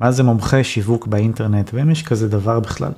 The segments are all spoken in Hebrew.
מה זה מומחה שיווק באינטרנט, ואם יש כזה דבר בכלל.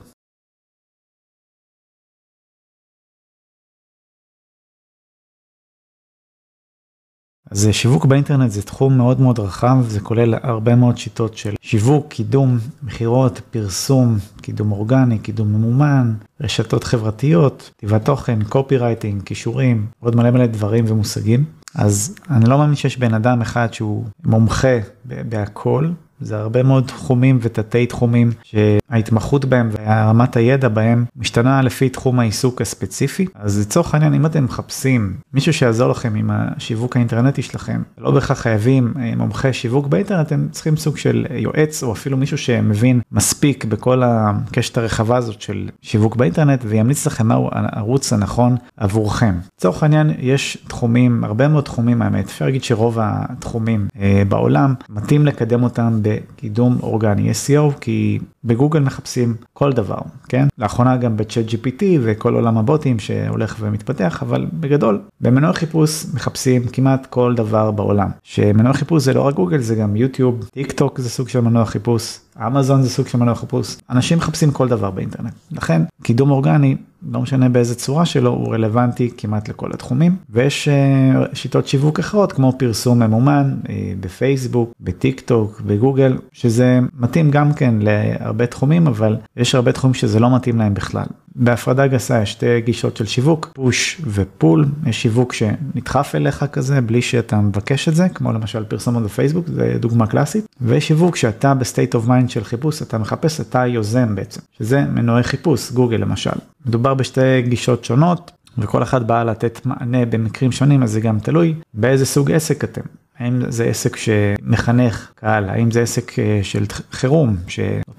אז שיווק באינטרנט זה תחום מאוד מאוד רחב, זה כולל הרבה מאוד שיטות של שיווק, קידום, מכירות, פרסום, קידום אורגני, קידום ממומן, רשתות חברתיות, כתיבת תוכן, קופי רייטינג, כישורים, עוד מלא מלא דברים ומושגים. אז אני לא מאמין שיש בן אדם אחד שהוא מומחה בהכל, זה הרבה מאוד תחומים ותתי תחומים שההתמחות בהם והרמת הידע בהם משתנה לפי תחום העיסוק הספציפי. אז לצורך העניין אם אתם מחפשים מישהו שיעזור לכם עם השיווק האינטרנטי שלכם, לא בהכרח חייבים אה, מומחה שיווק באינטרנט, אתם צריכים סוג של יועץ או אפילו מישהו שמבין מספיק בכל הקשת הרחבה הזאת של שיווק באינטרנט וימליץ לכם מהו הערוץ הנכון עבורכם. לצורך העניין יש תחומים, הרבה מאוד תחומים האמת, אפשר להגיד שרוב התחומים אה, בעולם מתאים לקדם אותם בקידום אורגני. SEO כי בגוגל מחפשים כל דבר כן? לאחרונה גם בצ'אט gpt וכל עולם הבוטים שהולך ומתפתח אבל בגדול במנוע חיפוש מחפשים כמעט כל דבר בעולם. שמנוע חיפוש זה לא רק גוגל זה גם יוטיוב טיק טוק זה סוג של מנוע חיפוש אמזון זה סוג של מנוע חיפוש. אנשים מחפשים כל דבר באינטרנט. לכן קידום אורגני לא משנה באיזה צורה שלו הוא רלוונטי כמעט לכל התחומים ויש uh, שיטות שיווק אחרות כמו פרסום ממומן uh, בפייסבוק בטיק טוק בגוגל שזה מתאים גם כן להרבה תחומים אבל יש הרבה תחומים שזה לא מתאים להם בכלל. בהפרדה גסה יש שתי גישות של שיווק push ו pull יש שיווק שנדחף אליך כזה בלי שאתה מבקש את זה כמו למשל פרסומות בפייסבוק זה דוגמה קלאסית ושיווק שאתה ב state of mind של חיפוש אתה מחפש אתה יוזם בעצם שזה מנועי חיפוש גוגל למשל. מדובר בשתי גישות שונות וכל אחד בא לתת מענה במקרים שונים אז זה גם תלוי באיזה סוג עסק אתם. האם זה עסק שמחנך קהל, האם זה עסק אה, של חירום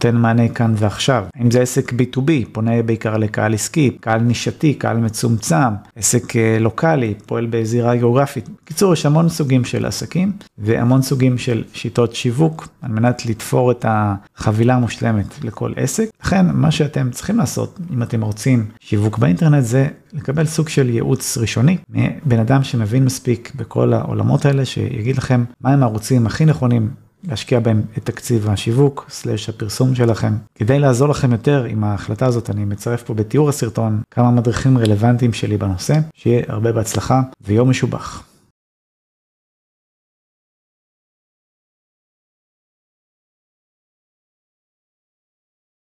שנותן מענה כאן ועכשיו, האם זה עסק B2B, פונה בעיקר לקהל עסקי, קהל נישתי, קהל מצומצם, עסק אה, לוקאלי, פועל בזירה גיאוגרפית. בקיצור, יש המון סוגים של עסקים והמון סוגים של שיטות שיווק על מנת לתפור את החבילה המושלמת לכל עסק. לכן מה שאתם צריכים לעשות אם אתם רוצים שיווק באינטרנט זה לקבל סוג של ייעוץ ראשוני מבן אדם שמבין מספיק בכל העולמות האלה שיגיד לכם מהם הערוצים הכי נכונים להשקיע בהם את תקציב השיווק סלש הפרסום שלכם. כדי לעזור לכם יותר עם ההחלטה הזאת אני מצרף פה בתיאור הסרטון כמה מדריכים רלוונטיים שלי בנושא שיהיה הרבה בהצלחה ויום משובח.